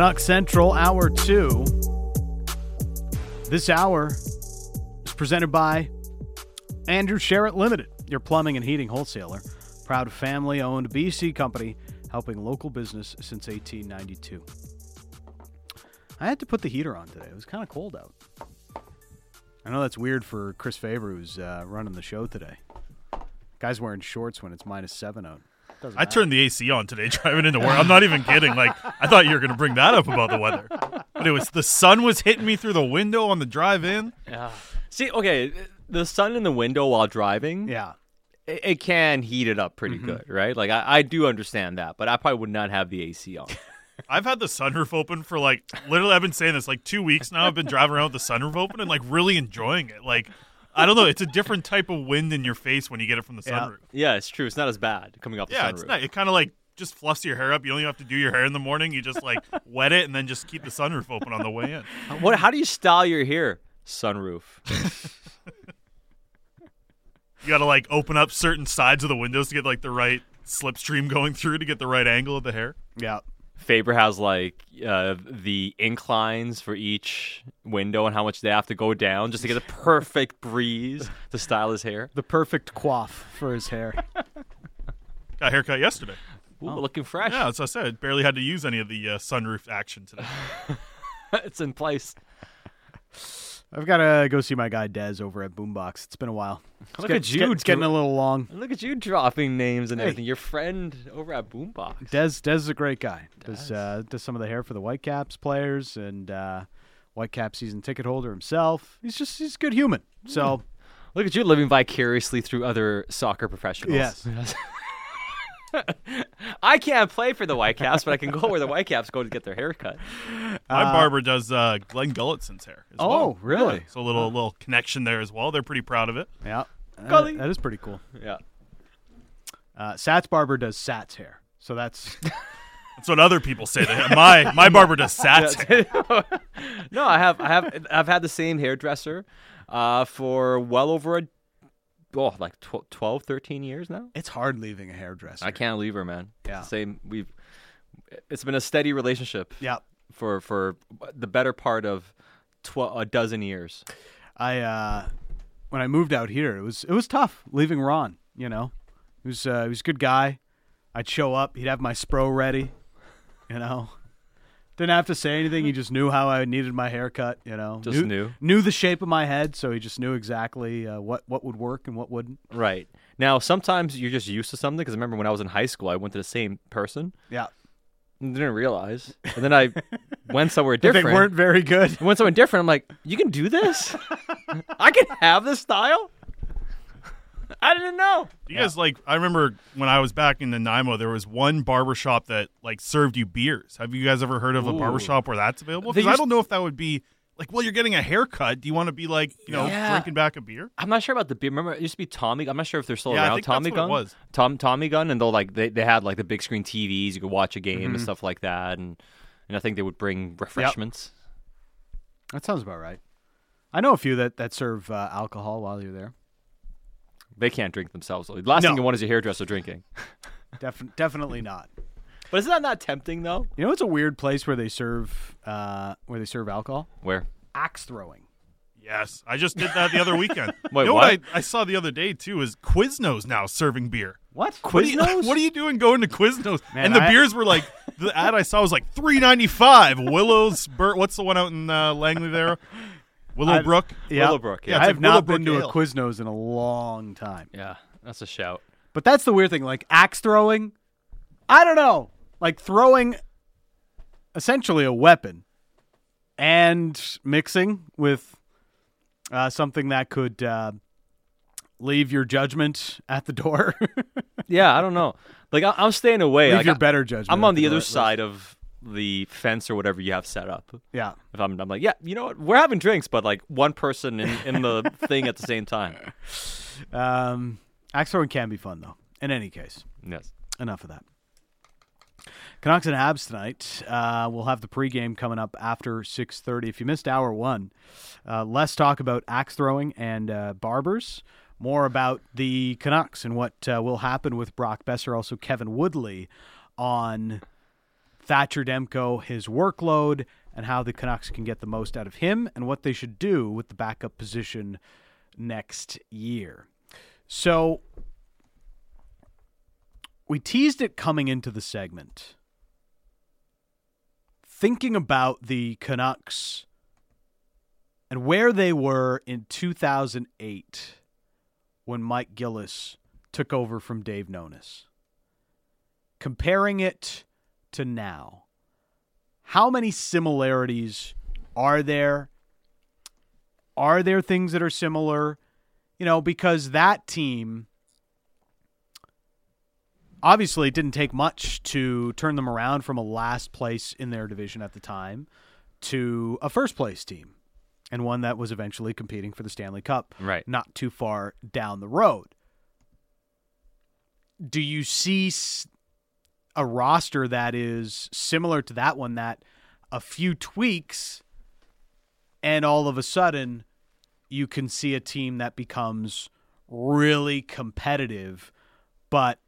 Canuck Central, hour two. This hour is presented by Andrew Sheret Limited, your plumbing and heating wholesaler. Proud family owned BC company helping local business since 1892. I had to put the heater on today. It was kind of cold out. I know that's weird for Chris Faber, who's uh, running the show today. Guy's wearing shorts when it's minus seven out. Doesn't I matter. turned the AC on today driving into work. I'm not even kidding. Like I thought you were going to bring that up about the weather, but it was the sun was hitting me through the window on the drive in. Yeah. See, okay, the sun in the window while driving, Yeah. it, it can heat it up pretty mm-hmm. good, right? Like I, I do understand that, but I probably would not have the AC on. I've had the sunroof open for like literally. I've been saying this like two weeks now. I've been driving around with the sunroof open and like really enjoying it. Like I don't know, it's a different type of wind in your face when you get it from the sunroof. yeah, it's true. It's not as bad coming off the Yeah, sunroof. it's not. It kind of like just fluffs your hair up. You don't even have to do your hair in the morning. You just like wet it and then just keep the sunroof open on the way in. What? How do you style your hair? Sunroof. You got to like open up certain sides of the windows to get like the right slipstream going through to get the right angle of the hair. Yeah. Faber has like uh, the inclines for each window and how much they have to go down just to get the perfect breeze to style his hair. The perfect coif for his hair. Got a haircut yesterday. Ooh, looking fresh. Yeah, as I said, barely had to use any of the uh, sunroof action today. it's in place. I've got to go see my guy Dez over at Boombox. It's been a while. It's Look get- at you, It's getting a little long. Look at you dropping names and Hey. everything. Your friend over at Boombox. Dez Dez is a great guy. Does uh, does some of the hair for the Whitecaps players and uh, Whitecap season ticket holder himself. He's just he's a good human. So Look at you living vicariously through other soccer professionals. Yes. I can't play for the Whitecaps, but I can go where the Whitecaps go to get their haircut. My Uh, barber does uh, Glenn Gullettson's hair. As Oh, well. really? Yeah, so a little little connection there as well. They're pretty proud of it. yeah, Golly. that is pretty cool. Yeah. Uh, Sats barber does Sats hair. So that's That's what other people say. My my barber does Sats hair. no, I have I have I've had the same hairdresser uh, for well over a oh like tw- 12 13 years now. it's hard leaving a hairdresser. I can't leave her, man. Yeah. Same we've it's been a steady relationship Yeah, for for the better part of tw- a dozen years. I uh, when I moved out here, it was it was tough leaving Ron. You know, he was uh, he was a good guy. I'd show up, he'd have my spro ready. You know, didn't have to say anything. He just knew how I needed my haircut. You know, Just knew. knew the shape of my head, so he just knew exactly uh, what what would work and what wouldn't. Right. Now, sometimes you're just used to something because I remember when I was in high school, I went to the same person Yeah, and didn't realize. And then I went somewhere different. they weren't very good. I went somewhere different. I'm like, you can do this? I can have this style? I didn't know. You guys like? I remember when I was back in Nanaimo, there was one barber shop that like served you beers. Have you guys ever heard of a barber Ooh. shop where that's available? They Because I used- don't know if that would be like, well, you're getting a haircut. Do you want to be like, you know, Yeah. drinking back a beer? I'm not sure about the beer. Remember, it used to be Tommy. I'm not sure if they're still Yeah, I around. think that's Tommy what it Gun was. Tom Tommy Gun, and they'll like they, they had like the big screen TVs. You could watch a game Mm-hmm. and stuff like that, and and I think they would bring refreshments. That sounds about right. I know a few that that serve uh, alcohol while you're there. They can't drink themselves. The last thing you want is your hairdresser drinking. Def- definitely not. But isn't that not tempting though? You know, it's a weird place where they serve uh, where they serve alcohol. Where? Axe throwing. Yes, I just did that the other weekend. Wait, you know what? I, I saw the other day too is Quiznos now serving beer. What? What are, you, Quiznos? what are you doing going to Quiznos? Man, and the I- beers were like the ad I saw was like three ninety five. Willow's Bur- what's the one out in uh, Langley there? Willowbrook. Yeah. Willowbrook, yeah. Yeah, I have like not Willowbrook been to a Ale. Quiznos in a long time. Yeah, that's a shout. But that's the weird thing. Like axe throwing, I don't know. Like throwing essentially a weapon and mixing with uh, something that could uh, leave your judgment at the door. Yeah, I don't know. Like I, I'm staying away. leave Like, your I- better judgment. I'm at on the door, other at least. side of the fence or whatever you have set up. Yeah. If I'm, I'm like, yeah, you know what? We're having drinks, but like one person in, in the thing at the same time. Um, axe throwing can be fun though. In any case, Yes. enough of that. Canucks and Habs tonight. Uh, we'll have the pregame coming up after 6:30. If you missed hour one, uh, less talk about axe throwing and uh, barbers, more about the Canucks and what uh, will happen with Brock Boeser, also Kevin Woodley, on Thatcher Demko his workload and how the Canucks can get the most out of him and what they should do with the backup position next year. So we teased it coming into the segment. Thinking about the Canucks and where they were in 2008 when Mike Gillis took over from Dave Nonis. Comparing it to now, how many similarities are there? Are there things that are similar? You know, because that team obviously it didn't take much to turn them around from a last place in their division at the time to a first place team and one that was eventually competing for the Stanley Cup Right. not too far down the road. Do you see a roster that is similar to that one that a few tweaks and all of a sudden you can see a team that becomes really competitive, but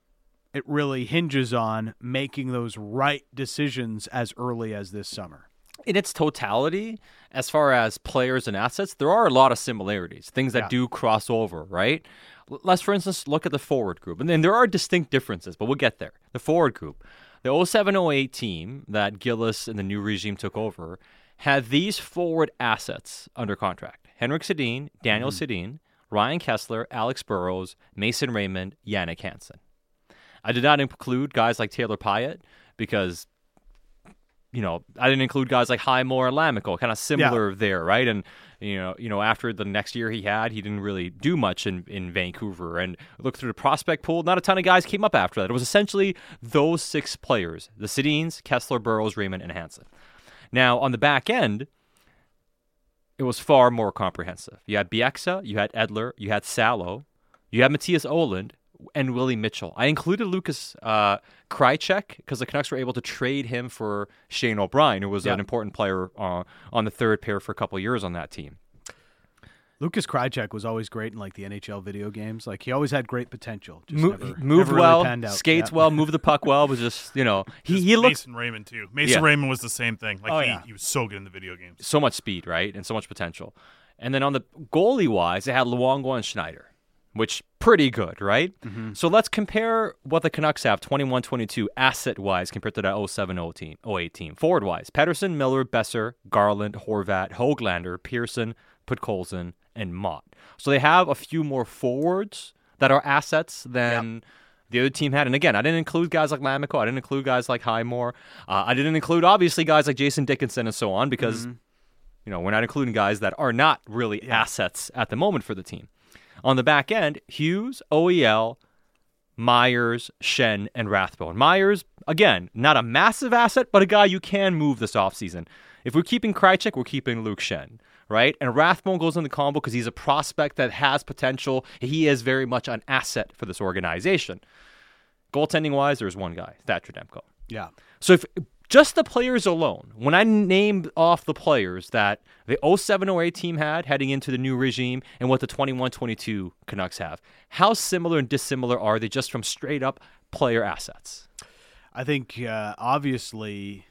it really hinges on making those right decisions as early as this summer. in its totality, as far as players and assets, there are a lot of similarities, things that Yeah. do cross over, right? Let's, for instance, look at the forward group. And then there are distinct differences, but we'll get there. The forward group. The 0708 team that Gillis and the new regime took over had these forward assets under contract Henrik Sedin, Daniel mm-hmm. Sedin, Ryan Kesler, Alex Burrows, Mason Raymond, Jannik Hansen. I did not include guys like Taylor Pyatt because you know, I didn't include guys like Highmore and Lammikko, kind of similar there, right? And you know, you know, after the next year he had, he didn't really do much in, in Vancouver. And look through the prospect pool, not a ton of guys came up after that. It was essentially those six players: the Sedins, Kesler, Burrows, Raymond, and Hansen. Now on the back end, it was far more comprehensive. You had Bieksa, you had Edler, you had Salo, you had Mattias Ohlund, and Willie Mitchell. I included Lucas uh, Krajicek because the Canucks were able to trade him for Shane O'Brien, who was Yeah. an important player uh, on the third pair for a couple years on that team. Lucas Krajicek was always great in like the NHL video games. Like he always had great potential. Just Mo- never, moved never really well, panned out. skates Yeah. well, moved the puck well. Was just you know he he looks Mason Raymond too. Mason Yeah. Raymond was the same thing. Like Oh, he, yeah. he was so good in the video games. so much speed, right, and so much potential. And then on the goalie wise, they had Luongo and Schneider, which pretty good, right? So let's compare what the Canucks have 21-22 asset wise compared to that 07 team, 08 team. Forward wise, Pettersson, Miller, Boeser, Garland, Horvat, Hoglander, Pearson, Podkolzin, and Motte. So they have a few more forwards that are assets than. The other team had, and again, I didn't include guys like Lammikko. I didn't include guys like Highmore. Uh, I didn't include obviously guys like Jason Dickinson and so on because you know, we're not including guys that are not really assets at the moment for the team. On the back end, Hughes, OEL, Myers, Schenn, and Rathbone. Myers, again, not a massive asset, but a guy you can move this offseason. If we're keeping Krajicek, we're keeping Luke Schenn, right? And Rathbone goes in the combo because he's a prospect that has potential. He is very much an asset for this organization. Goaltending wise, there's one guy, Thatcher Demko. Yeah. So if just the players alone, when I named off the players that the 0708 team had heading into the new regime and what the 21-22 Canucks have, how similar and dissimilar are they just from straight up player assets? I think uh, obviously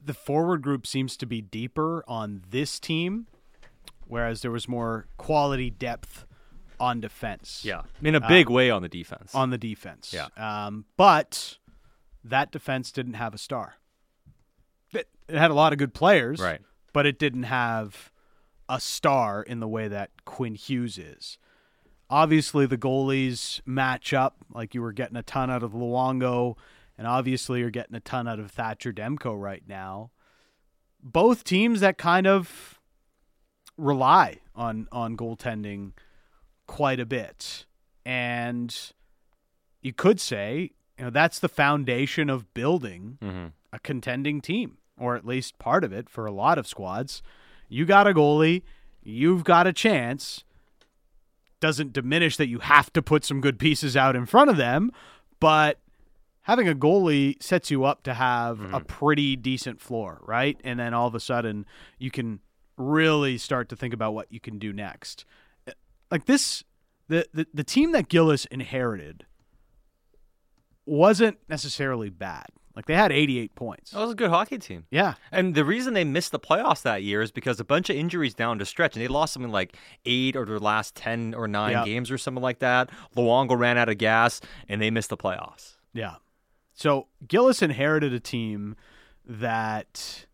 the forward group seems to be deeper on this team, whereas there was more quality depth on defense. Yeah. In a big way on the defense. on the defense. Yeah. Um, but that defense didn't have a star. It, it had a lot of good players, Right. But it didn't have a star in the way that Quinn Hughes is. Obviously, the goalies match up. Like you were getting a ton out of Luongo, and obviously you're getting a ton out of Thatcher Demko right now. Both teams that kind of rely on on goaltending quite a bit, and you could say you know that's the foundation of building hmm a contending team, or at least part of it for a lot of squads. You got a goalie, you've got a chance. Doesn't diminish that you have to put some good pieces out in front of them, but having a goalie sets you up to have a pretty decent floor, right? And then all of a sudden you can really start to think about what you can do next. Like this the the, the team that Gillis inherited wasn't necessarily bad. Like they had 88 points. That was a good hockey team. Yeah. And the reason they missed the playoffs that year is because a bunch of injuries down to stretch, and they lost something like eight or their last ten or nine Yeah. games or something like that. Luongo ran out of gas, and they missed the playoffs. Yeah. So Gillis inherited a team that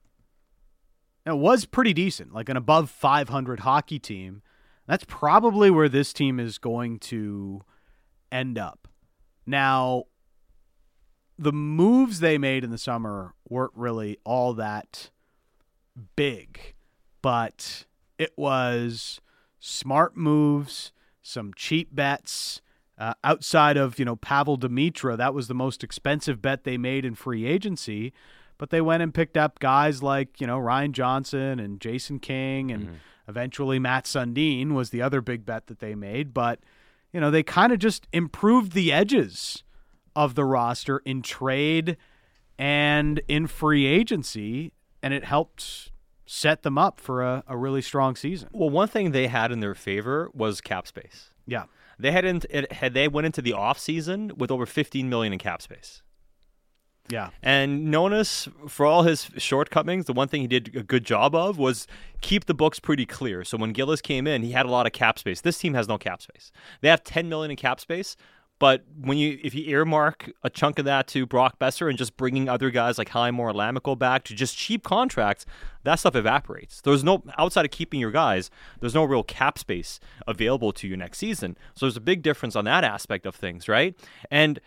it was pretty decent, like an above 500 hockey team. That's probably where this team is going to end up. Now, the moves they made in the summer weren't really all that big, but it was smart moves, some cheap bets. Uh, outside of you know Pavol Demitra, that was the most expensive bet they made in free agency. But they went and picked up guys like you know Ryan Johnson and Jason King, and eventually Mats Sundin was the other big bet that they made. But you know they kind of just improved the edges of the roster in trade and in free agency, and it helped set them up for a, a really strong season. Well, one thing they had in their favor was cap space. Yeah. They had in, it, had they went into the off season with over 15 million in cap space. Yeah. And Nonis, for all his shortcomings, the one thing he did a good job of was keep the books pretty clear. So when Gillis came in, he had a lot of cap space. This team has no cap space. They have 10 million in cap space, but when you if you earmark a chunk of that to Brock Boeser and just bringing other guys like Highmore and Lammikko back to just cheap contracts, that stuff evaporates. There's no outside of keeping your guys, there's no real cap space available to you next season. So there's a big difference on that aspect of things, right? And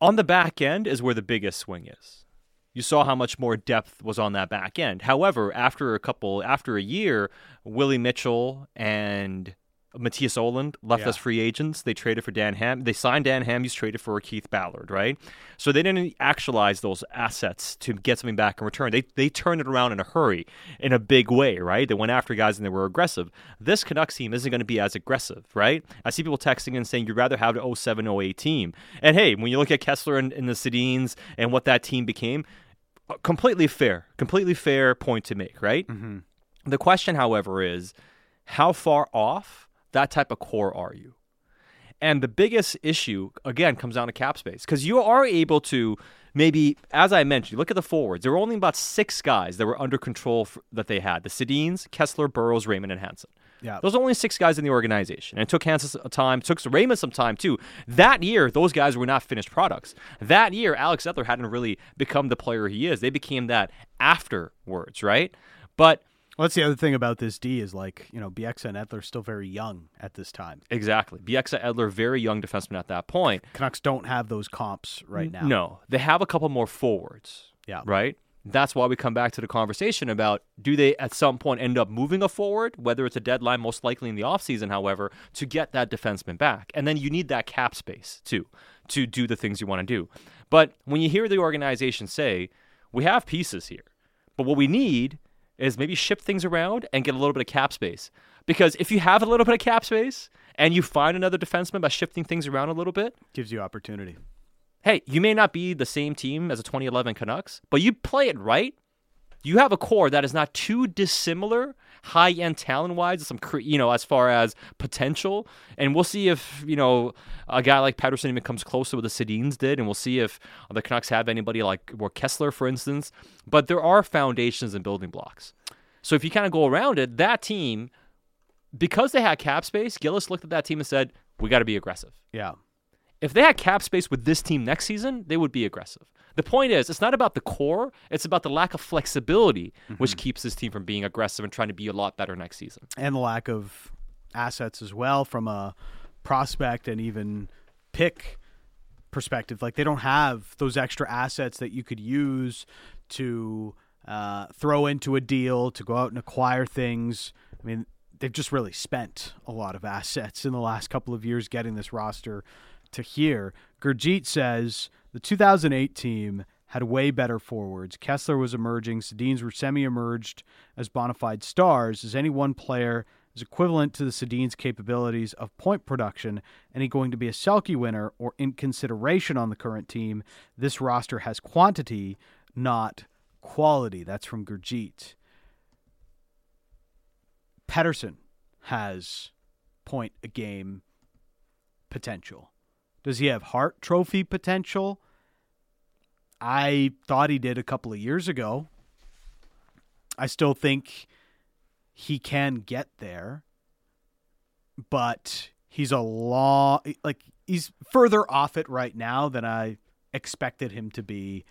on the back end is where the biggest swing is. You saw how much more depth was on that back end. However, after a couple, after a year, Willie Mitchell and Mattias Ohlund left Yeah. as free agents. They traded for Dan Ham. They signed Dan Ham. He's traded for Keith Ballard, right? So they didn't actualize those assets to get something back in return. They they turned it around in a hurry, in a big way, right? They went after guys and they were aggressive. This Canucks team isn't going to be as aggressive, right? I see people texting and saying you'd rather have the 07 08 team. And hey, when you look at Kesler and, and the Sedins and what that team became, completely fair, completely fair point to make, right? Mm-hmm. The question, however, is how far off that type of core are you? And the biggest issue, again, comes down to cap space because you are able to maybe, as I mentioned, look at the forwards. There were only about six guys that were under control f that they had: the Sedins, Kesler, Burrows, Raymond, and Hansen. Yeah. Those are only six guys in the organization. And it took Hansen some time, took Raymond some time too. That year, those guys were not finished products. That year, Alex Edler hadn't really become the player he is. They became that afterwards, right? But Well, that's the other thing about this D is like, you know, Bieksa and Edler are still very young at this time. exactly, Bieksa Edler, very young defenseman at that point. Canucks don't have those comps right now. No, they have a couple more forwards. Yeah. Right? That's why we come back to the conversation about do they at some point end up moving a forward, whether it's a deadline, most likely in the offseason, however, to get that defenseman back. And then you need that cap space too to do the things you want to do. But when you hear the organization say, we have pieces here, but what we need is maybe ship things around and get a little bit of cap space. Because if you have a little bit of cap space and you find another defenseman by shifting things around a little bit, Gives you opportunity. hey, you may not be the same team as a 2011 Canucks, but you play it right. You have a core that is not too dissimilar, high end talent wise, some you know as far as potential, and we'll see if you know a guy like Pettersson even comes close to what the Sedins did, and we'll see if the Canucks have anybody like or Kesler, for instance. But there are foundations and building blocks. So if you kind of go around it, that team, because they had cap space, Gillis looked at that team and said, "We got to be aggressive." Yeah. If they had cap space with this team next season, they would be aggressive. The point is, it's not about the core, it's about the lack of flexibility, which keeps this team from being aggressive and trying to be a lot better next season. And the lack of assets as well from a prospect and even pick perspective. Like they don't have those extra assets that you could use to uh, throw into a deal, to go out and acquire things. I mean, they've just really spent a lot of assets in the last couple of years getting this roster to here. Gurjeet says the 2008 team had way better forwards. Kesler was emerging. Sedins were semi-emerged as bona fide stars. Is any one player is equivalent to the Sedins' capabilities of point production? Any going to be a Selke winner or in consideration on the current team? This roster has quantity, not quality. That's from Gurjeet. Pettersson has point a game potential. Does he have Hart Trophy potential? I thought he did a couple of years ago. I still think he can get there, but he's a law like he's further off it right now than I expected him to be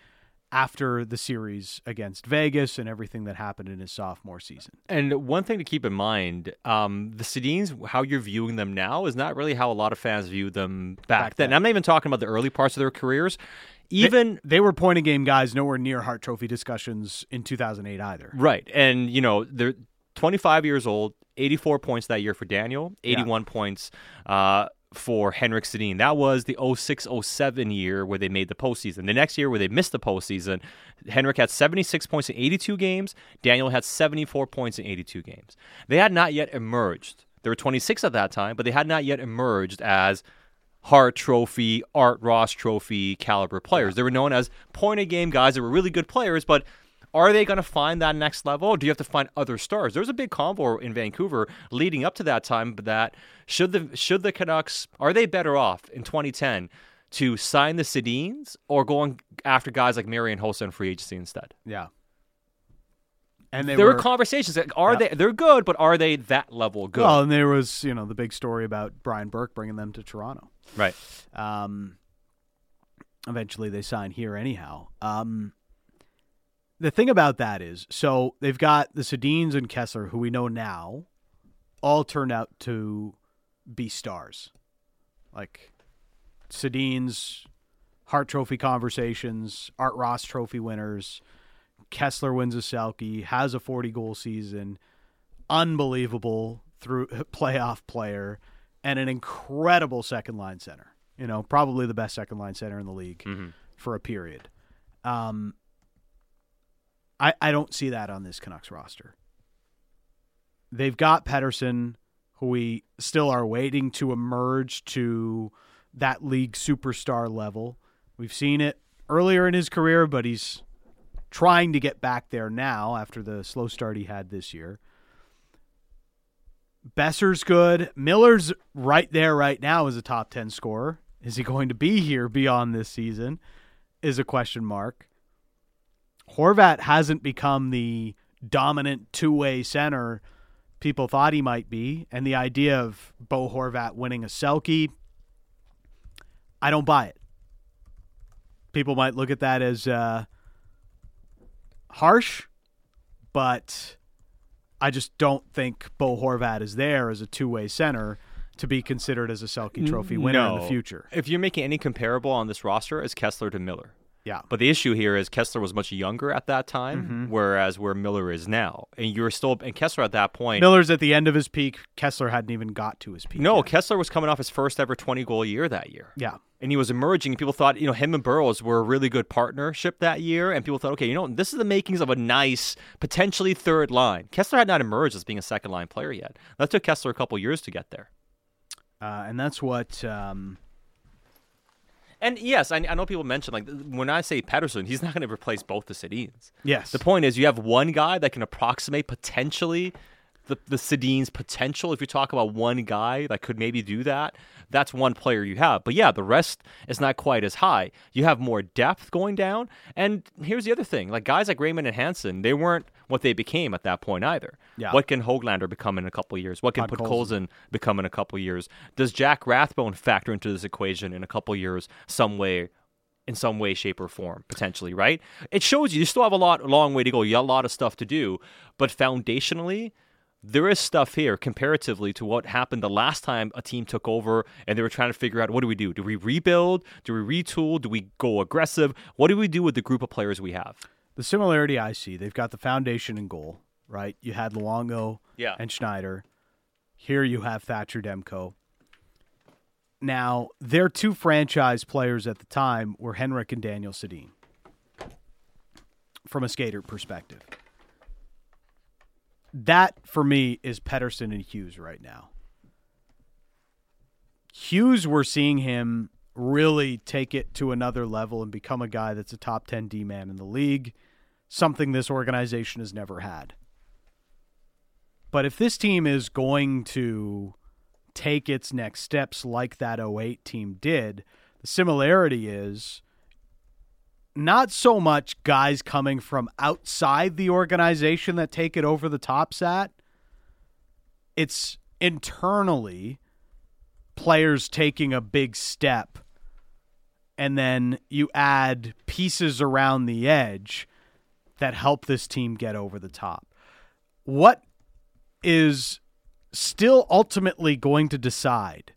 after the series against Vegas and everything that happened in his sophomore season. And one thing to keep in mind, um, the Sedins, how you're viewing them now, is not really how a lot of fans viewed them back, Back then. then. I'm not even talking about the early parts of their careers. Even they, they were point of game guys, nowhere near Hart Trophy discussions in 2008 either. right, and you know they're 25 years old, 84 points that year for Daniel, 81 points uh, for Henrik Sedin. That was the 06-07 year where they made the postseason. The next year where they missed the postseason, Henrik had 76 points in 82 games. Daniel had 74 points in 82 games. They had not yet emerged. They were 26 at that time, but they had not yet emerged as Hart Trophy, Art Ross Trophy caliber players. They were known as point of game guys that were really good players, but are they going to find that next level? Or do you have to find other stars? There was a big convo in Vancouver leading up to that time but that should the should the Canucks are they better off in 2010 to sign the Sedins or going after guys like Marian Hossa and free agency instead? Yeah. And they there were were conversations. Like, are Yeah. they? They're good, but are they that level good? well, and there was you know the big story about Brian Burke bringing them to Toronto. right. Um, eventually, they sign here anyhow. Um, the thing about that is, so they've got the Sedins and Kesler, who we know now, all turned out to be stars. Like Sedins, Hart Trophy conversations, Art Ross Trophy winners. Kesler wins a Selke, has a 40 goal season, unbelievable through playoff player, and an incredible second line center. You know, probably the best second line center in the league for a period. Um, I I don't see that on this Canucks roster. They've got Pettersson, who we still are waiting to emerge to that league superstar level. We've seen it earlier in his career, but he's trying to get back there now after the slow start he had this year. Boeser's good. Miller's right there right now as a top 10 scorer. Is he going to be here beyond this season? Is a question mark. Horvat hasn't become the dominant two way center people thought he might be. And the idea of Bo Horvat winning a Selke, I don't buy it. People might look at that as uh, harsh, but I just don't think Bo Horvat is there as a two way center to be considered as a Selke Trophy winner in the future. If you're making any comparable on this roster, it's Kesler to Miller. Yeah. But the issue here is Kesler was much younger at that time, Mm-hmm. whereas where Miller is now, and you're still and Kesler at that point. Miller's at the end of his peak. Kesler hadn't even got to his peak. no, yet. Kesler was coming off his first ever 20 goal year that year. Yeah. And he was emerging. People thought, you know, him and Burrows were a really good partnership that year. And people thought, okay, you know, this is the makings of a nice, potentially third line. Kesler had not emerged as being a second line player yet. That took Kesler a couple years to get there. Uh, and that's what. Um, And yes, I, I know people mention like when I say Pettersson, he's not going to replace both the Sedins. yes. The point is, you have one guy that can approximate potentially the the Sedin's potential. If you talk about one guy that could maybe do that, that's one player you have. But yeah, the rest is not quite as high. You have more depth going down. And here's the other thing: like guys like Raymond and Hansen, they weren't what they became at that point either. Yeah. What can Hoglander become in a couple of years? What can Podkolzin. Podkolzin become in a couple of years? Does Jack Rathbone factor into this equation in a couple of years, some way in some way, shape, or form, potentially, right? It shows you you still have a lot, a long way to go. You got a lot of stuff to do, but foundationally, there is stuff here comparatively to what happened the last time a team took over and they were trying to figure out what do we do? Do we rebuild? Do we retool? Do we go aggressive? What do we do with the group of players we have? the similarity I see, they've got the foundation and goal, right? You had Luongo Yeah. and Schneider. Here you have Thatcher Demko. Now, their two franchise players at the time were Henrik and Daniel Sedin from a skater perspective. That, for me, is Pettersson and Hughes right now. Hughes, we're seeing him really take it to another level and become a guy that's a top 10 D man in the league, something this organization has never had. But if this team is going to take its next steps like that 08 team did, The similarity is not so much guys coming from outside the organization that take it over the top sat. It's internally players taking a big step and then you add pieces around the edge that help this team get over the top. What is still ultimately going to decide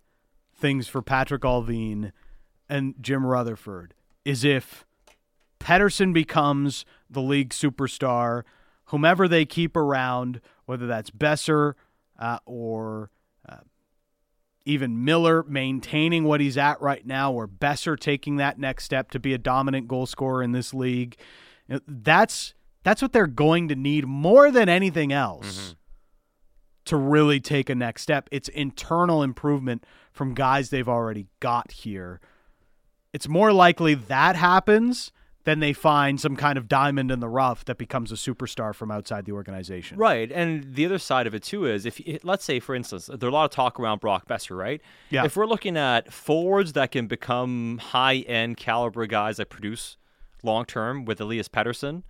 things for Patrick Allvin and Jim Rutherford is if Pettersson becomes the league superstar, whomever they keep around, whether that's Boeser uh, or uh, even Miller maintaining what he's at right now, or Boeser taking that next step to be a dominant goal scorer in this league. You know, that's that's what they're going to need more than anything else mm-hmm. to really take a next step. It's internal improvement from guys they've already got here. It's more likely that happens then they find some kind of diamond in the rough that becomes a superstar from outside the organization. Right. And the other side of it too is if let's say for instance, there's a lot of talk around Brock Boeser, right? Yeah. If we're looking at forwards that can become high end caliber guys that produce long term with Elias Pettersson,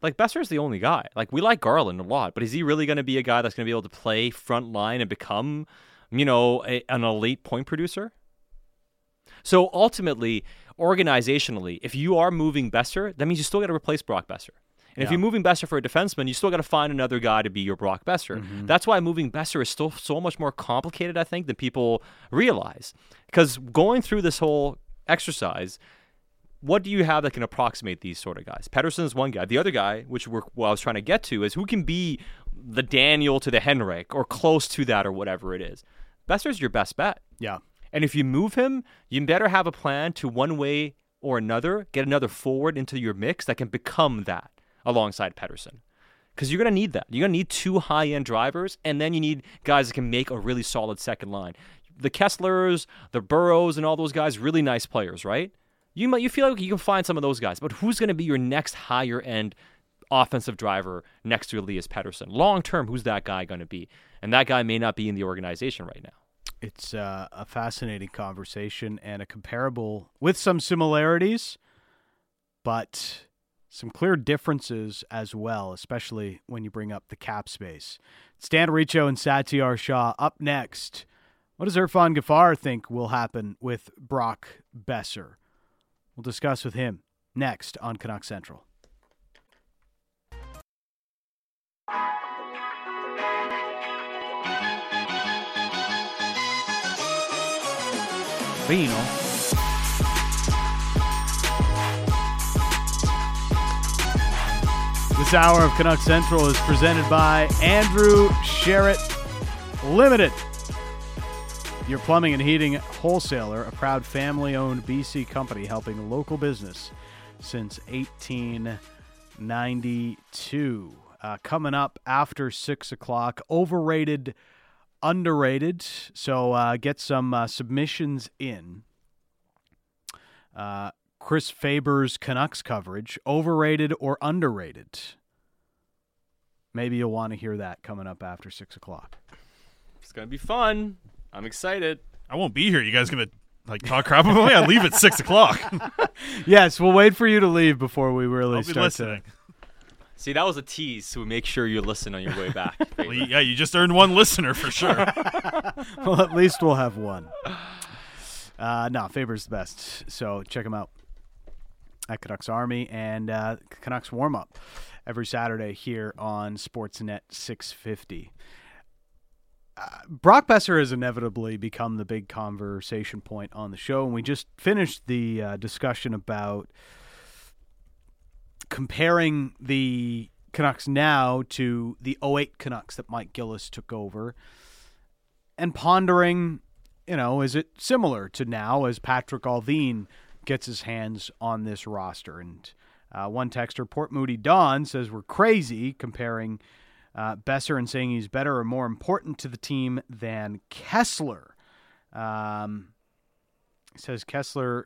like Boeser's the only guy. Like we like Garland a lot, but is he really going to be a guy that's going to be able to play front line and become, you know, a, an elite point producer? So ultimately, organizationally, if you are moving Boeser, that means you still got to replace Brock Boeser. And yeah. if you're moving Boeser for a defenseman, you still got to find another guy to be your Brock Boeser. Mm-hmm. That's why moving Boeser is still so much more complicated, I think, than people realize. Because going through this whole exercise, what do you have that can approximate these sort of guys? Pettersson is one guy. The other guy, which we're, what I was trying to get to, is who can be the Daniel to the Henrik or close to that or whatever it is. Boeser's your best bet. Yeah. And if you move him, you better have a plan to one way or another get another forward into your mix that can become that alongside Pettersson. Because you're going to need that. You're going to need two high end drivers, and then you need guys that can make a really solid second line. The Keslers, the Burrows, and all those guys, really nice players, right? You might you feel like you can find some of those guys, but who's going to be your next higher end offensive driver next to Elias Pettersson? Long term, who's that guy going to be? And that guy may not be in the organization right now. It's uh, a fascinating conversation and a comparable with some similarities, but some clear differences as well, especially when you bring up the cap space. Stan Richo and Satiar Shah up next. What does Irfaan Gaffar think will happen with Brock Boeser? We'll discuss with him next on Canuck Central. Fino. This hour of Canuck Central is presented by Andrew Sheret Limited. Your plumbing and heating wholesaler, a proud family owned BC company helping local business since 1892. Uh, coming up after 6 o'clock, overrated underrated. So uh, get some uh, submissions in. Uh, Chris Faber's Canucks coverage, overrated or underrated? Maybe you'll want to hear that coming up after six o'clock. It's gonna be fun. I'm excited. I won't be here. You guys gonna like talk crap about me? I leave at six o'clock. yes, we'll wait for you to leave before we really I'll start listening. to See, that was a tease, so make sure you listen on your way back. well, yeah, you just earned one listener for sure. well, at least we'll have one. Uh, no, Faber's the best. So check him out at Canucks Army and uh, Canucks warm up every Saturday here on Sportsnet 650. Uh, Brock Boeser has inevitably become the big conversation point on the show, and we just finished the uh, discussion about comparing the Canucks now to the 08 Canucks that Mike Gillis took over and pondering, you know, is it similar to now as Patrick Allvin gets his hands on this roster? And uh, one texter, Port Moody Don, says we're crazy comparing uh, Boeser and saying he's better or more important to the team than Kesler. Um, says Kesler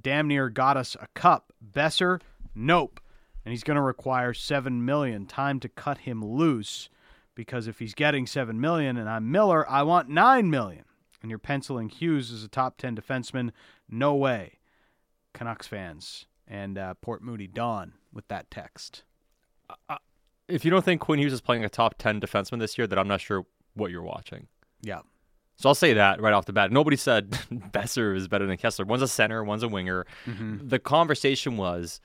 damn near got us a cup. Boeser, nope and he's going to require 7 million time to cut him loose because if he's getting 7 million and I'm Miller I want 9 million and you're penciling Hughes as a top 10 defenseman, no way. Canucks fans and uh, Port Moody Dawn with that text. Uh, uh, if you don't think Quinn Hughes is playing a top 10 defenseman this year, then I'm not sure what you're watching. Yeah. So I'll say that right off the bat. Nobody said Boeser is better than Kesler. One's a center, one's a winger. Mm-hmm. The conversation was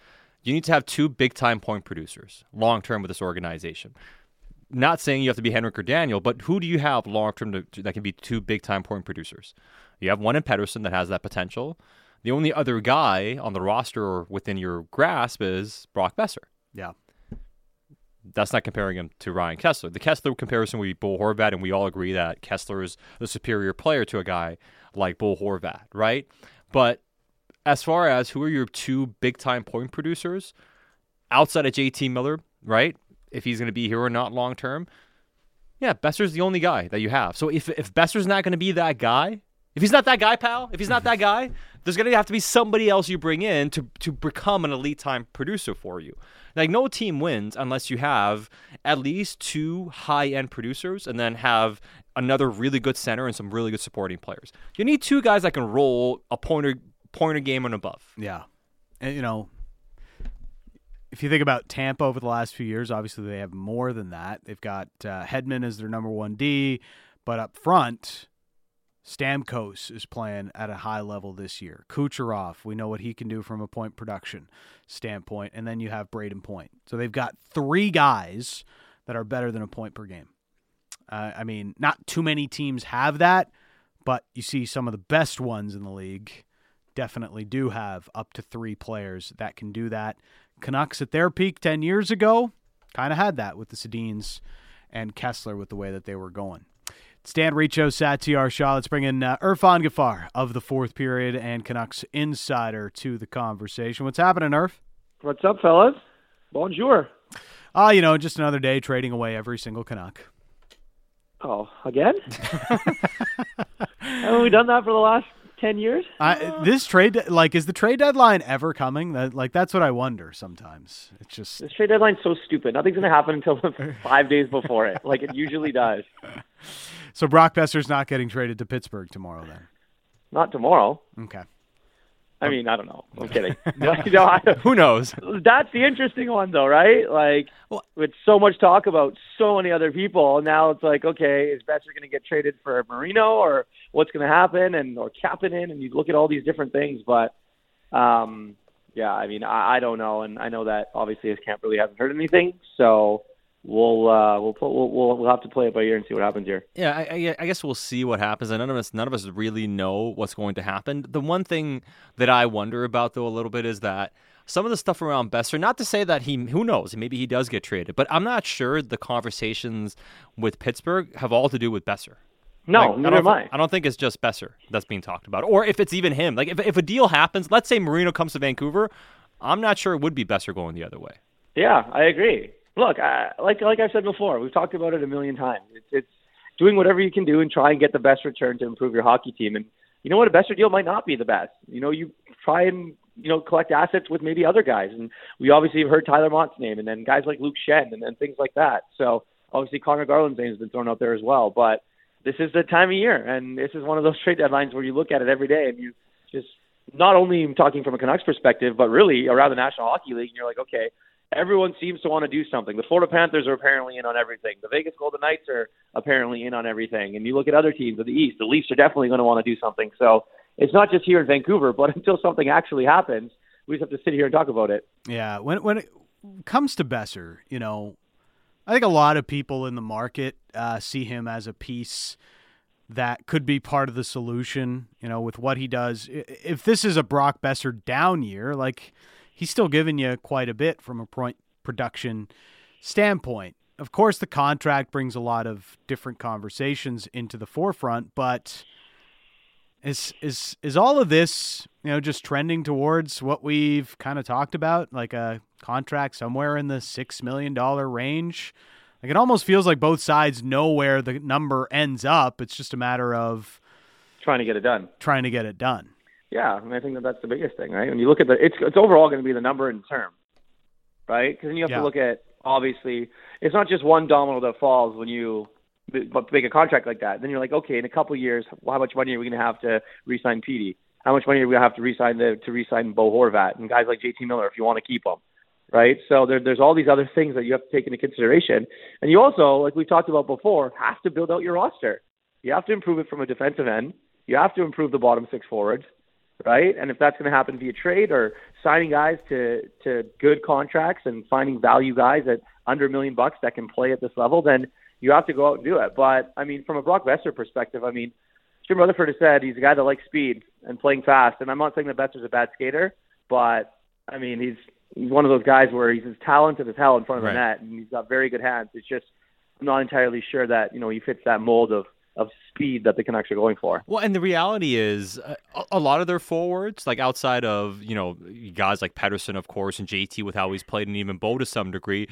you need to have two big time point producers long term with this organization. Not saying you have to be Henrik or Daniel, but who do you have long term that can be two big time point producers? You have one in Pettersson that has that potential. The only other guy on the roster or within your grasp is Brock Boeser. Yeah. That's not comparing him to Ryan Kesler. The Kesler comparison would be Bo Horvat, and we all agree that Kesler is the superior player to a guy like Bo Horvat, right? But as far as who are your two big time point producers outside of JT Miller, right? If he's going to be here or not long term, yeah, Boeser's the only guy that you have. So if if Boeser's not going to be that guy, if he's not that guy, pal, if he's not that guy, there's going to have to be somebody else you bring in to to become an elite time producer for you. Like no team wins unless you have at least two high end producers and then have another really good center and some really good supporting players. You need two guys that can roll a pointer pointer game and above. Yeah. And, you know, if you think about Tampa over the last few years, obviously they have more than that. They've got uh, Hedman as their number one D, but up front, Stamkos is playing at a high level this year. Kucherov, we know what he can do from a point production standpoint, and then you have Brayden Point. So they've got three guys that are better than a point per game. Uh, I mean, not too many teams have that, but you see some of the best ones in the league definitely do have up to three players that can do that. Canucks at their peak 10 years ago kind of had that with the Sedins and Kesler with the way that they were going. Stan Richo, Satiar Shah. Let's bring in uh, Irfaan Gaffar of the fourth period and Canucks insider to the conversation. What's happening, Irf? What's up, fellas? Bonjour. Ah, uh, you know, just another day trading away every single Canuck. Oh, again? Haven't we done that for the last ten years? I, this trade, like, is the trade deadline ever coming? That, like, that's what I wonder sometimes. It's just this trade deadline's so stupid. Nothing's going to happen until five days before it, like it usually does. So Brock Boeser's not getting traded to Pittsburgh tomorrow, then? Not tomorrow. Okay. I mean, I don't know. I'm kidding. you know, I, Who knows? That's the interesting one, though, right? Like, well, with so much talk about so many other people, now it's like, okay, is Boeser going to get traded for Marino, or what's going to happen, and or Kapanen, and you look at all these different things, but, um, yeah, I mean, I, I don't know, and I know that obviously his camp really hasn't heard anything, so we'll uh, we'll, put, we'll we'll we'll have to play it by ear and see what happens here. Yeah, I, I guess we'll see what happens. And none of us none of us really know what's going to happen. The one thing that I wonder about though a little bit is that some of the stuff around Boeser. Not to say that he who knows maybe he does get traded, but I'm not sure the conversations with Pittsburgh have all to do with Boeser. No, like, neither I am I. I don't think it's just Boeser that's being talked about, or if it's even him. Like if if a deal happens, let's say Marino comes to Vancouver, I'm not sure it would be Boeser going the other way. Yeah, I agree look, uh, like like I've said before, we've talked about it a million times. It's, it's doing whatever you can do and try and get the best return to improve your hockey team. And you know what, a Boeser deal might not be the best. You know, you try and you know collect assets with maybe other guys. And we obviously have heard Tyler Motte's name, and then guys like Luke Schenn, and then things like that. So obviously Conor Garland's name has been thrown out there as well. But this is the time of year, and this is one of those trade deadlines where you look at it every day and you just not only talking from a Canucks perspective, but really around the National Hockey League, and you're like, okay, everyone seems to want to do something. The Florida Panthers are apparently in on everything. The Vegas Golden Knights are apparently in on everything. And you look at other teams of the East, the Leafs are definitely going to want to do something. So it's not just here in Vancouver, but until something actually happens, we just have to sit here and talk about it. Yeah, when when it comes to Boeser, you know, I think a lot of people in the market uh, see him as a piece that could be part of the solution. You know, with what he does. If this is a Brock Boeser down year, like he's still giving you quite a bit from a point production standpoint. Of course, the contract brings a lot of different conversations into the forefront, but is is is all of this, you know, just trending towards what we've kind of talked about, like a contract somewhere in the six million dollar range? Like it almost feels like both sides know where the number ends up. It's just a matter of trying to get it done. Trying to get it done. Yeah, I, mean, I think that that's the biggest thing, right? When you look at the, it's it's overall going to be the number in term, right? Because then you have Yeah. to look at obviously it's not just one domino that falls when you make a contract like that. Then you're like, okay, in a couple of years, well, how much money are we going to have to re-sign Petey? How much money are we going to have to re-sign the, to re-sign Bo Horvat and guys like JT Miller if you want to keep them, right? So there, there's all these other things that you have to take into consideration, and you also, like we talked about before, have to build out your roster. You have to improve it from a defensive end. You have to improve the bottom six forwards, right? And if that's going to happen via trade or signing guys to to good contracts and finding value guys at under a million bucks that can play at this level, then you have to go out and do it. But I mean, from a Brock Boeser perspective, I mean, Jim Rutherford has said he's a guy that likes speed and playing fast. And I'm not saying that Boeser's a bad skater, but I mean, he's he's one of those guys where he's as talented as hell in front of Right. the net, and he's got very good hands. It's just I'm not entirely sure that you know he fits that mold of of speed that the Canucks are going for. Well, and the reality is, uh, a, a lot of their forwards, like outside of you know guys like Pettersson, of course, and JT with how he's played, and even Bo to some degree.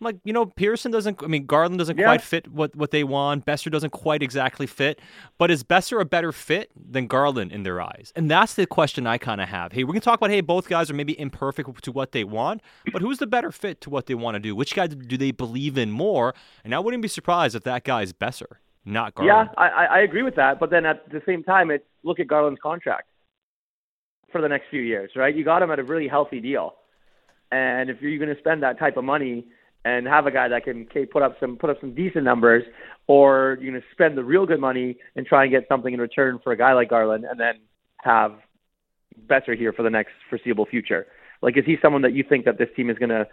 I'm like you know, Pearson doesn't. I mean, Garland doesn't Yeah. quite fit what what they want. Boeser doesn't quite exactly fit. But is Boeser a better fit than Garland in their eyes? And that's the question I kind of have. Hey, we can talk about hey, both guys are maybe imperfect to what they want, but who's the better fit to what they want to do? Which guy do they believe in more? And I wouldn't be surprised if that guy is Boeser, not Garland. Yeah, I, I I agree with that. But then at the same time, it's look at Garland's contract for the next few years, right? You got him at a really healthy deal, and if you're going to spend that type of money and have a guy that can put up some put up some decent numbers, or you're going to spend the real good money and try and get something in return for a guy like Garland, and then have Boeser here for the next foreseeable future. Like, is he someone that you think that this team is going to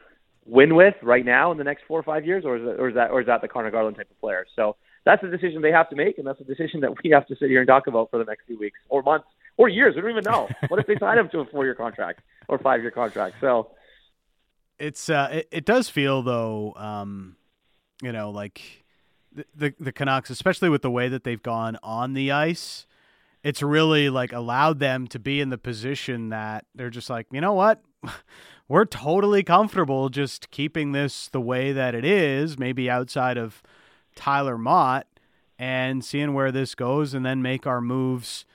win with right now in the next four or five years, or is, it, or is that or is that the Conor Garland type of player? So that's a decision they have to make, and that's a decision that we have to sit here and talk about for the next few weeks or months or years. We don't even know. What if they sign him to a four-year contract or five-year contract? So It's uh, it, it does feel though, um, you know, like the, the the Canucks, especially with the way that they've gone on the ice, it's really like allowed them to be in the position that they're just like, you know what, we're totally comfortable just keeping this the way that it is, maybe outside of Tyler Motte, and seeing where this goes, and then make our moves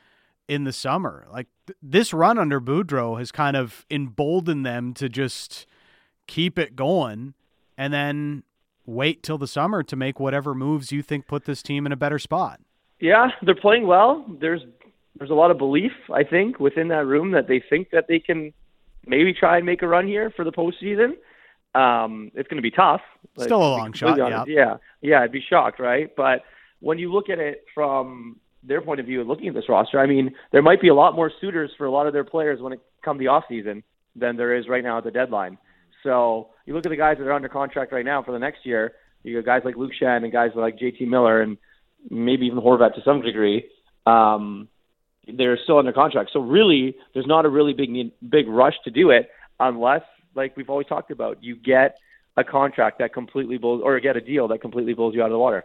in the summer. Like th- this run under Boudreau has kind of emboldened them to just keep it going and then wait till the summer to make whatever moves you think put this team in a better spot. yeah, they're playing well. There's there's a lot of belief, I think, within that room that they think that they can maybe try and make a run here for the postseason. Um, it's going to be tough. like, Still a long shot, honest. Yeah, yeah, I'd be shocked, right? But when you look at it from their point of view, and looking at this roster, I mean, there might be a lot more suitors for a lot of their players when it come the off season than there is right now at the deadline. So you look at the guys that are under contract right now for the next year. You got guys like Luke Schenn and guys like JT Miller and maybe even Horvat to some degree. Um, they're still under contract. So really, there's not a really big big rush to do it unless, like we've always talked about, you get a contract that completely blows or get a deal that completely blows you out of the water.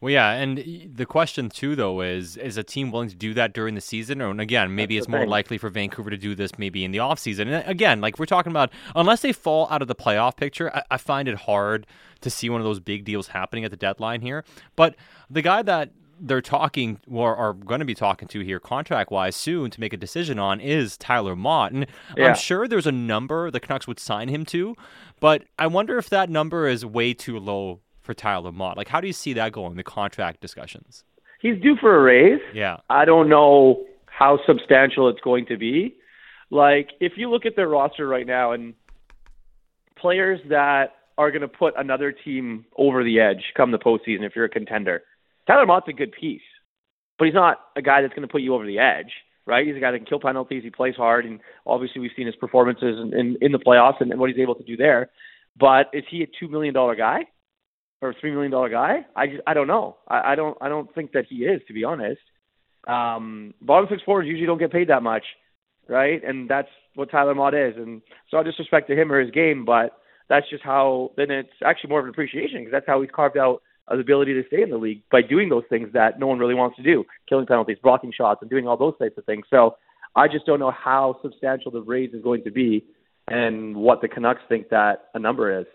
Well, yeah, and the question too, though, is is a team willing to do that during the season, or and again, maybe it's more thing. likely for Vancouver to do this maybe in the off season. And again, like we're talking about, unless they fall out of the playoff picture, I, I find it hard to see one of those big deals happening at the deadline here. But the guy that they're talking or are going to be talking to here contract wise soon to make a decision on is Tyler Motte. And Yeah. I'm sure there's a number the Canucks would sign him to, but I wonder if that number is way too low for Tyler Motte. Like, how do you see that going, the contract discussions? He's due for a raise. Yeah. I don't know how substantial it's going to be. Like, if you look at their roster right now and players that are going to put another team over the edge come the postseason, if you're a contender, Tyler Motte's a good piece, but he's not a guy that's going to put you over the edge, right? He's a guy that can kill penalties. He plays hard, and obviously we've seen his performances in, in, in the playoffs and, and what he's able to do there. But is he a two million dollar guy or a three million dollar guy? I just I don't know. I, I don't I don't think that he is, to be honest. Um, bottom six forwards usually don't get paid that much, right? And that's what Tyler Mott is. And so I disrespect to him or his game, but that's just how. Then it's actually more of an appreciation because that's how he's carved out ability to stay in the league by doing those things that no one really wants to do, killing penalties, blocking shots, and doing all those types of things. So I just don't know how substantial the raise is going to be and what the Canucks think that a number is.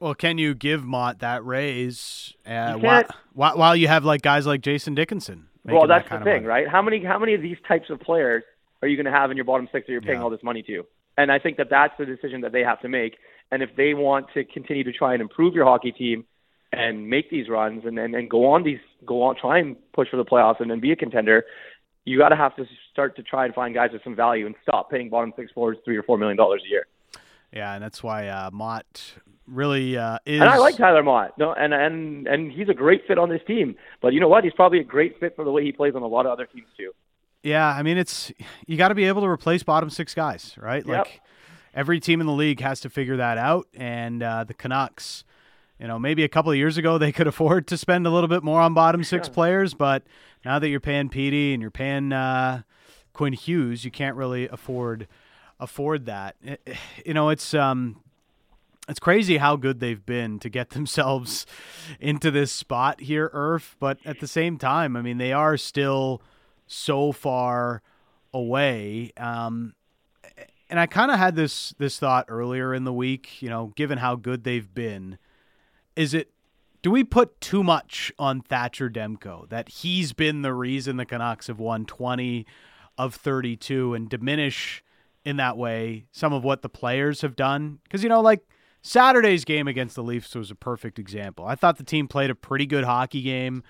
Well, can you give Motte that raise uh, while, while you have like guys like Jason Dickinson? Well, that that's kind the thing, right? How many how many of these types of players are you going to have in your bottom six that you're paying Yeah. all this money to? And I think that that's the decision that they have to make. And if they want to continue to try and improve your hockey team, and make these runs and, and, and go on these go on try and push for the playoffs and then be a contender, you got to have to start to try and find guys with some value and stop paying bottom six forwards three or four million dollars a year. Yeah, and that's why uh, Motte really uh, is. And I like Tyler Motte. No, and and and he's a great fit on this team. But you know what? He's probably a great fit for the way he plays on a lot of other teams too. Yeah, I mean it's you got to be able to replace bottom six guys, right? Yep. Like every team in the league has to figure that out, and uh, the Canucks. You know, maybe a couple of years ago they could afford to spend a little bit more on bottom six Yeah. players, but now that you're paying Petey and you're paying uh, Quinn Hughes, you can't really afford afford that. Eh, You know, it's um, it's crazy how good they've been to get themselves into this spot here, Irf. But at the same time, I mean, they are still so far away. Um, and I kind of had this this thought earlier in the week. You know, given how good they've been, is it do we put too much on Thatcher Demko that he's been the reason the Canucks have won 20 of 32 and diminish in that way some of what the players have done? Because, you know, like Saturday's game against the Leafs was a perfect example. I thought the team played a pretty good hockey game.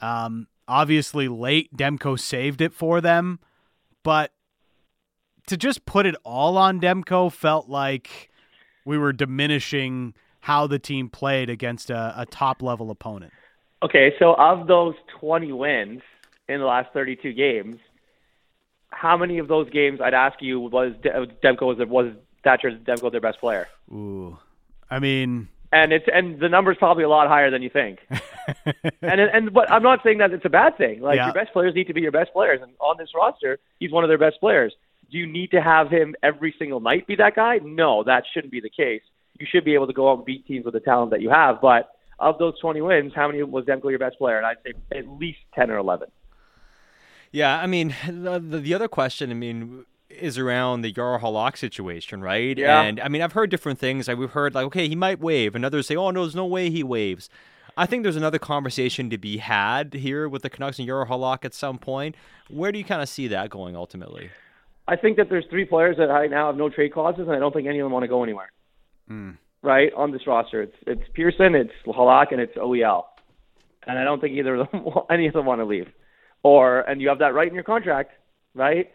Um, obviously, late, Demko saved it for them, but to just put it all on Demko felt like we were diminishing how the team played against a, a top level opponent. Okay, so of those 20 wins in the last 32 games, how many of those games I'd ask you was De- uh, Demko was was Thatcher Demko their best player? Ooh, I mean, And it's and the number's probably a lot higher than you think. and and but I'm not saying that it's a bad thing. Like Yeah. your best players need to be your best players, and on this roster, he's one of their best players. Do you need to have him every single night be that guy? No, that shouldn't be the case. You should be able to go out and beat teams with the talent that you have. But of those 20 wins, how many was Demko your best player? And I'd say at least 10 or 11. Yeah, I mean, the, the, the other question, I mean, is around the Jaro Halak situation, right? Yeah. And I mean, I've heard different things. Like, we've heard, like, okay, he might waive, and others say, oh, no, there's no way he waves. I think there's another conversation to be had here with the Canucks and Jaro Halak at some point. Where do you kind of see that going ultimately? I think that there's three players that right now have no trade clauses, and I don't think any of them want to go anywhere. Right on this roster, it's it's Pearson, it's Halak, and it's OEL, and I don't think either of them, any of them, want to leave. Or and you have that right in your contract, right?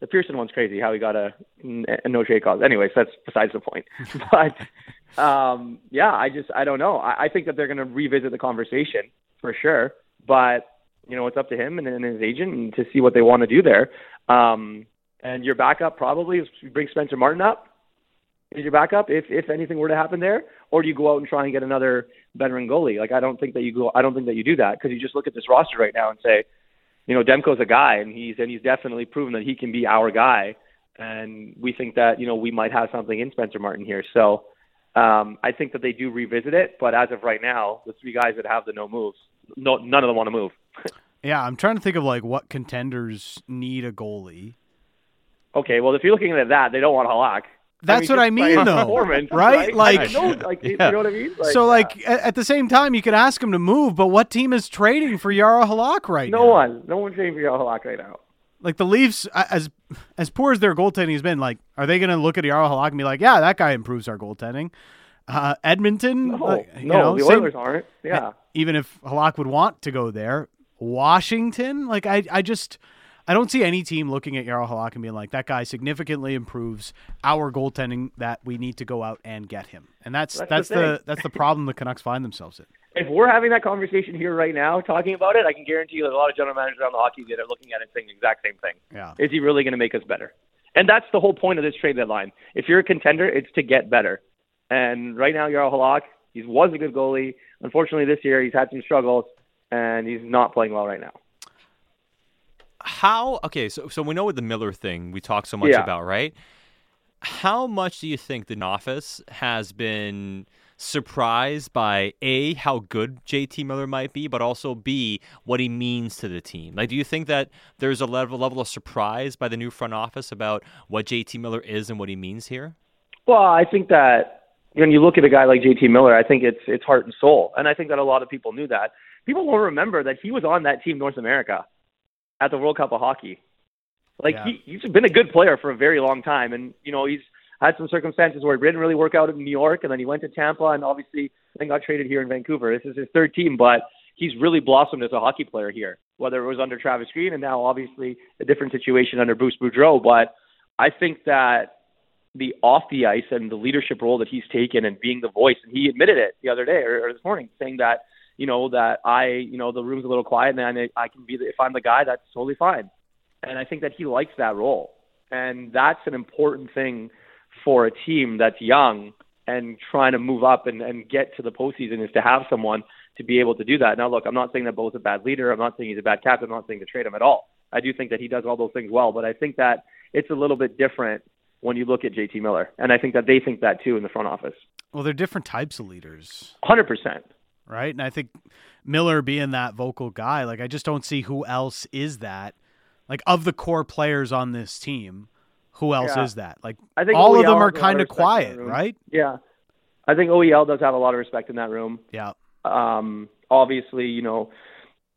The Pearson one's crazy how he got a, a no trade clause. Anyways, that's besides the point. but um, yeah, I just I don't know. I, I think that they're going to revisit the conversation for sure, but you know it's up to him and, and his agent and to see what they want to do there. Um, and your backup probably is you bring Spencer Martin up. Is your backup if if anything were to happen there, or do you go out and try and get another veteran goalie? Like I don't think that you go. I don't think that you do that because you just look at this roster right now and say, you know, Demko's a guy, and he's and he's definitely proven that he can be our guy. And we think that you know we might have something in Spencer Martin here. So um, I think that they do revisit it, but as of right now, the three guys that have the no moves, no none of them want to move. yeah, I'm trying to think of like what contenders need a goalie. Okay, well if you're looking at that, they don't want Halak. That's mean, what I mean, though, performance, right? Like- I know, like you know what I mean? so, like at, at the same time, you could ask him to move, but what team is trading for Jaro Halak right no now? No one, no one's trading for Halak right now. Like the Leafs, as as poor as their goaltending has been, like are they going to look at Jaro Halak and be like, "Yeah, that guy improves our goaltending"? Uh, Edmonton, No, like, you know, the same- Oilers aren't. Yeah. even if Halak would want to go there. Washington, like I, I just, I don't see any team looking at Jaro Halak and being like, that guy significantly improves our goaltending that we need to go out and get him. And that's That's that's, the the, that's the problem the Canucks find themselves in. If we're having that conversation here right now, talking about it, I can guarantee you that a lot of general managers around the hockey that are looking at it saying the exact same thing. Yeah. Is he really going to make us better? And that's the whole point of this trade deadline. If you're a contender, it's to get better. And right now, Jaro Halak, he was a good goalie. Unfortunately, this year he's had some struggles, and he's not playing well right now. How okay, so so we know with the Miller thing we talk so much Yeah. about, right? How much do you think the office has been surprised by A, how good JT Miller might be, but also B, what he means to the team? Like do you think that there's a level level of surprise by the new front office about what JT Miller is and what he means here? Well, I think that when you look at a guy like JT Miller, I think it's it's heart and soul, and I think that a lot of people knew that. People will remember that he was on that team North America at the World Cup of Hockey. Like Yeah. he, he's been a good player for a very long time, and you know he's had some circumstances where it didn't really work out in New York, and then he went to Tampa, and obviously then got traded here in Vancouver. This is his third team, but he's really blossomed as a hockey player here. Whether it was under Travis Green and now obviously a different situation under Bruce Boudreau, but I think that the off the ice and the leadership role that he's taken and being the voice, and he admitted it the other day or, or this morning, saying that you know that I you know the room's a little quiet and I, I can be the, if I'm the guy, that's totally fine. And I think that he likes that role, and that's an important thing for a team that's young and trying to move up and, and get to the postseason is to have someone to be able to do that. Now, look, I'm not saying that Bo's a bad leader. I'm not saying he's a bad captain. I'm not saying to trade him at all. I do think that he does all those things well, but I think that it's a little bit different when you look at JT Miller. And I think that they think that too in the front office. Well, they're different types of leaders. 100%. Right? And I think Miller being that vocal guy, like I just don't see who else is that. Like of the core players on this team, who else Yeah. is that? Like I think all of them are has a lot kind of quiet, right? Yeah. I think OEL does have a lot of respect in that room. Yeah. Um, obviously, you know,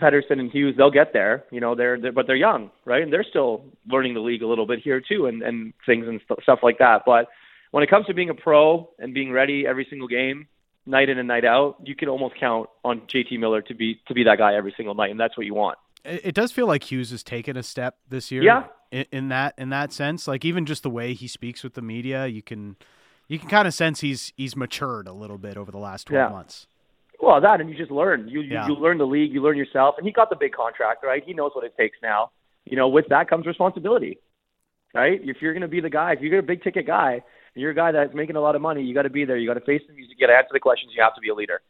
Pettersson and Hughes, they'll get there. You know, they're, they're but they're young, right? And they're still learning the league a little bit here too, and and things and st- stuff like that. But when it comes to being a pro and being ready every single game, night in and night out, you can almost count on JT Miller to be to be that guy every single night, and that's what you want. It, does feel like Hughes has taken a step this year. Yeah. In, in that in that sense, like even just the way he speaks with the media, you can you can kind of sense he's he's matured a little bit over the last twelve Yeah. months. Well, that and you just learn. You, you Yeah. you learn the league, you learn yourself, and he got the big contract, right? He knows what it takes now. You know, with that comes responsibility, right? If you're going to be the guy, if you're a big ticket guy, you're a guy that's making a lot of money, you got to be there. You got to face them. You got to answer the questions. You have to be a leader.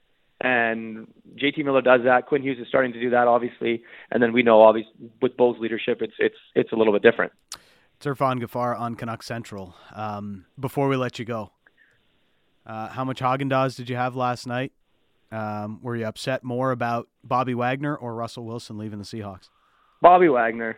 And JT Miller does that. Quinn Hughes is starting to do that, obviously. And then we know, obviously, with Bo's leadership, it's it's it's a little bit different. It's Irfaan Gaffar on Canuck Central. Um, before we let you go, uh, how much Haagen Dazs did you have last night? Um, were you upset more about Bobby Wagner or Russell Wilson leaving the Seahawks? Bobby Wagner,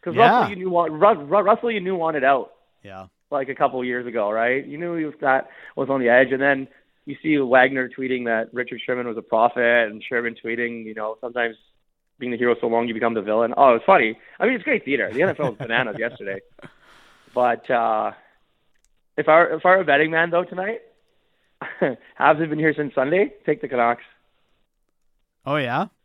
because Yeah. Russell, you knew want, Ru- Ru- Russell, you knew wanted out. Yeah. Like a couple of years ago, right? You knew he was that was on the edge, and then you see Wagner tweeting that Richard Sherman was a prophet, and Sherman tweeting, you know, sometimes being the hero so long you become the villain. Oh, it's funny. I mean, it's great theater. The NFL was bananas yesterday, but uh, if I were, if I were a betting man though tonight, Habs have been here since Sunday. Take the Canucks. Oh yeah.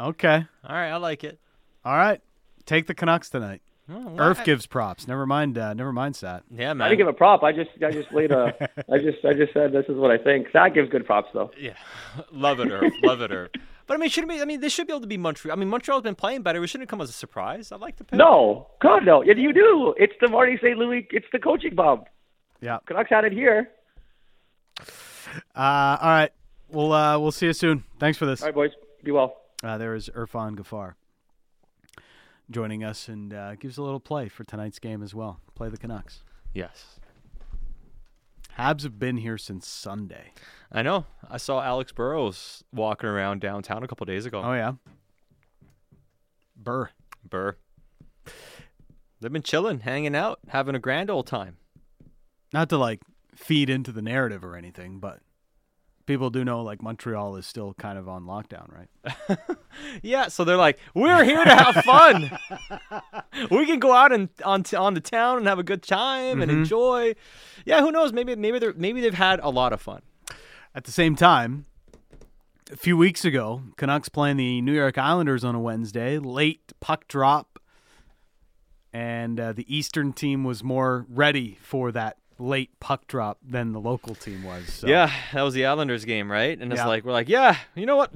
Okay. All right, I like it. All right. Take the Canucks tonight. Oh, well, Earth I- gives props. Never mind. Uh, never mind, Sat. Yeah, man. I didn't give a prop. I just I just laid a I just I just said this is what I think. Zach gives good props though. Yeah, love it, Irv. love it, Irv. But I mean, shouldn't be. I mean, this should be able to be Montreal. I mean, Montreal's been playing better. It shouldn't come as a surprise. I like the pick. No, God no. Yeah, you do. It's the Marty St. Louis. It's the coaching bump. Yeah. Canucks had it here. Uh, all right. We'll uh, we'll see you soon. Thanks for this. All right, boys. Be well. Uh, there is Irfaan Gaffar joining us and uh, gives a little play for tonight's game as well. Play the Canucks. Yes, Habs have been here since Sunday. I know. I saw Alex Burrows walking around downtown a couple days ago. Oh yeah. Burr. Burr. They've been chilling, hanging out, having a grand old time. Not to like feed into the narrative or anything, but people do know like Montreal is still kind of on lockdown, right? Yeah, so they're like, we're here to have fun. we can go out and on t- on the town and have a good time and enjoy. Yeah, who knows? Maybe maybe they're maybe they've had a lot of fun. At the same time, a few weeks ago, Canucks playing the New York Islanders on a Wednesday, late puck drop, and uh, the Eastern team was more ready for that late puck drop than the local team was. So. Yeah, that was the Islanders game, right? And it's Yeah. like we're like, yeah, you know what?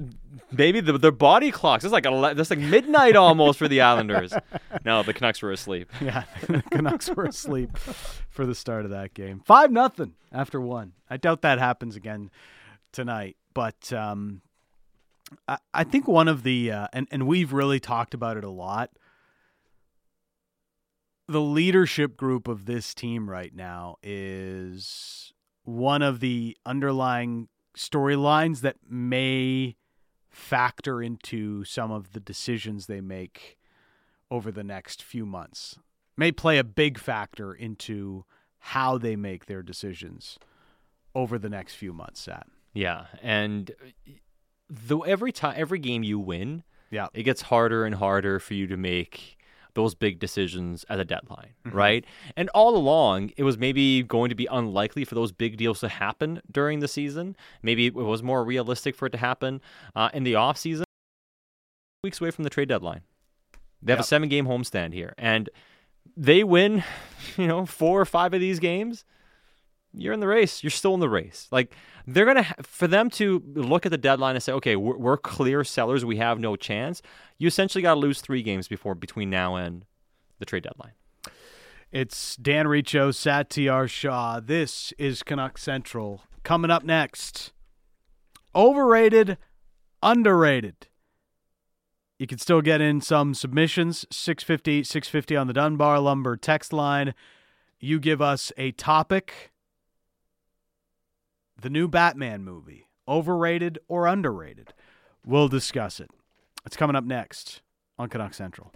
Maybe the their body clocks. It's like ele- it's like midnight almost for the Islanders. No, the Canucks were asleep. Yeah, the Canucks were asleep for the start of that game. Five nothing after one. I doubt that happens again tonight. But um, I, I think one of the uh, and and we've really talked about it a lot. The leadership group of this team right now is one of the underlying storylines that may factor into some of the decisions they make over the next few months may play a big factor into how they make their decisions over the next few months Sat. Yeah, and though every time every game you win, Yeah. it gets harder and harder for you to make those big decisions at the deadline, right? And all along, it was maybe going to be unlikely for those big deals to happen during the season. Maybe it was more realistic for it to happen uh, in the offseason. Weeks away from the trade deadline. They have Yep. a seven game homestand here. And they win, you know, four or five of these games you're in the race. You're still in the race. Like they're gonna ha- for them to look at the deadline and say, okay, we're, we're clear sellers. We have no chance. You essentially got to lose three games before between now and the trade deadline. It's Dan Riccio, Satiar Shah. This is Canuck Central. Coming up next, overrated, underrated. You can still get in some submissions, 650, 650 on the Dunbar Lumber text line. You give us a topic. The new Batman movie, overrated or underrated. We'll discuss it. It's coming up next on Canuck Central.